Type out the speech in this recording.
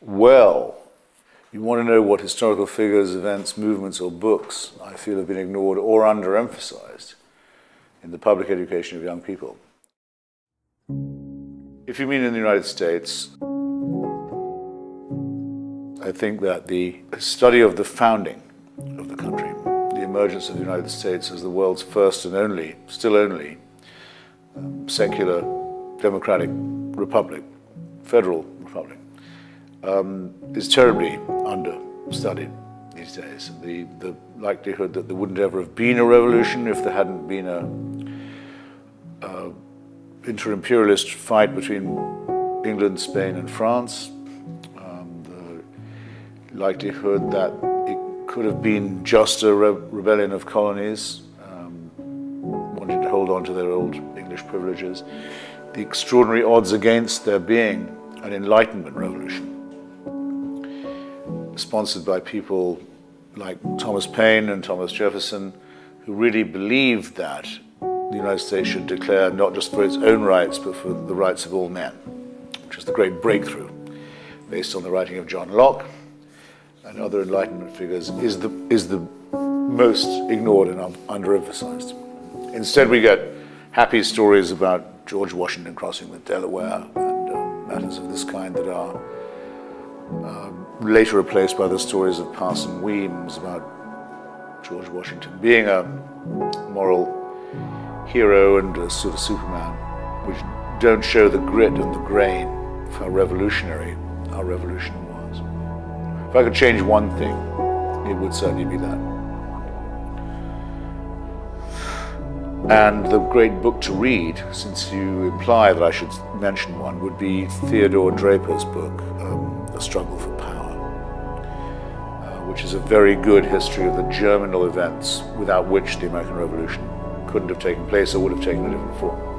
well. You want to know what historical figures, events, movements, or books I feel have been ignored or underemphasized in the public education of young people. If you mean in the United States, I think that the study of the founding of the country, the emergence of the United States as the world's first and only, still only, um, secular democratic republic, federal republic, um, is terribly understudied these days. The, the likelihood that there wouldn't ever have been a revolution if there hadn't been a, a inter-imperialist fight between England, Spain, and France. Um, the likelihood that it could have been just a re rebellion of colonies um, wanting to hold on to their old English privileges. The extraordinary odds against there being an Enlightenment revolution sponsored by people like Thomas Paine and Thomas Jefferson, who really believed that the United States should declare not just for its own rights, but for the rights of all men, which is the great breakthrough based on the writing of John Locke and other Enlightenment figures, is the, is the most ignored and underemphasized. Instead, we get happy stories about George Washington crossing the Delaware and uh, matters of this kind that are uh, later replaced by the stories of Parson Weems about George Washington being a moral hero and a sort of Superman, which don't show the grit and the grain of how revolutionary our revolution was. If I could change one thing, it would certainly be that. And the great book to read, since you imply that I should mention one, would be Theodore Draper's book, The Struggle for Power, uh, which is a very good history of the germinal events without which the American Revolution couldn't have taken place or would have taken a different form.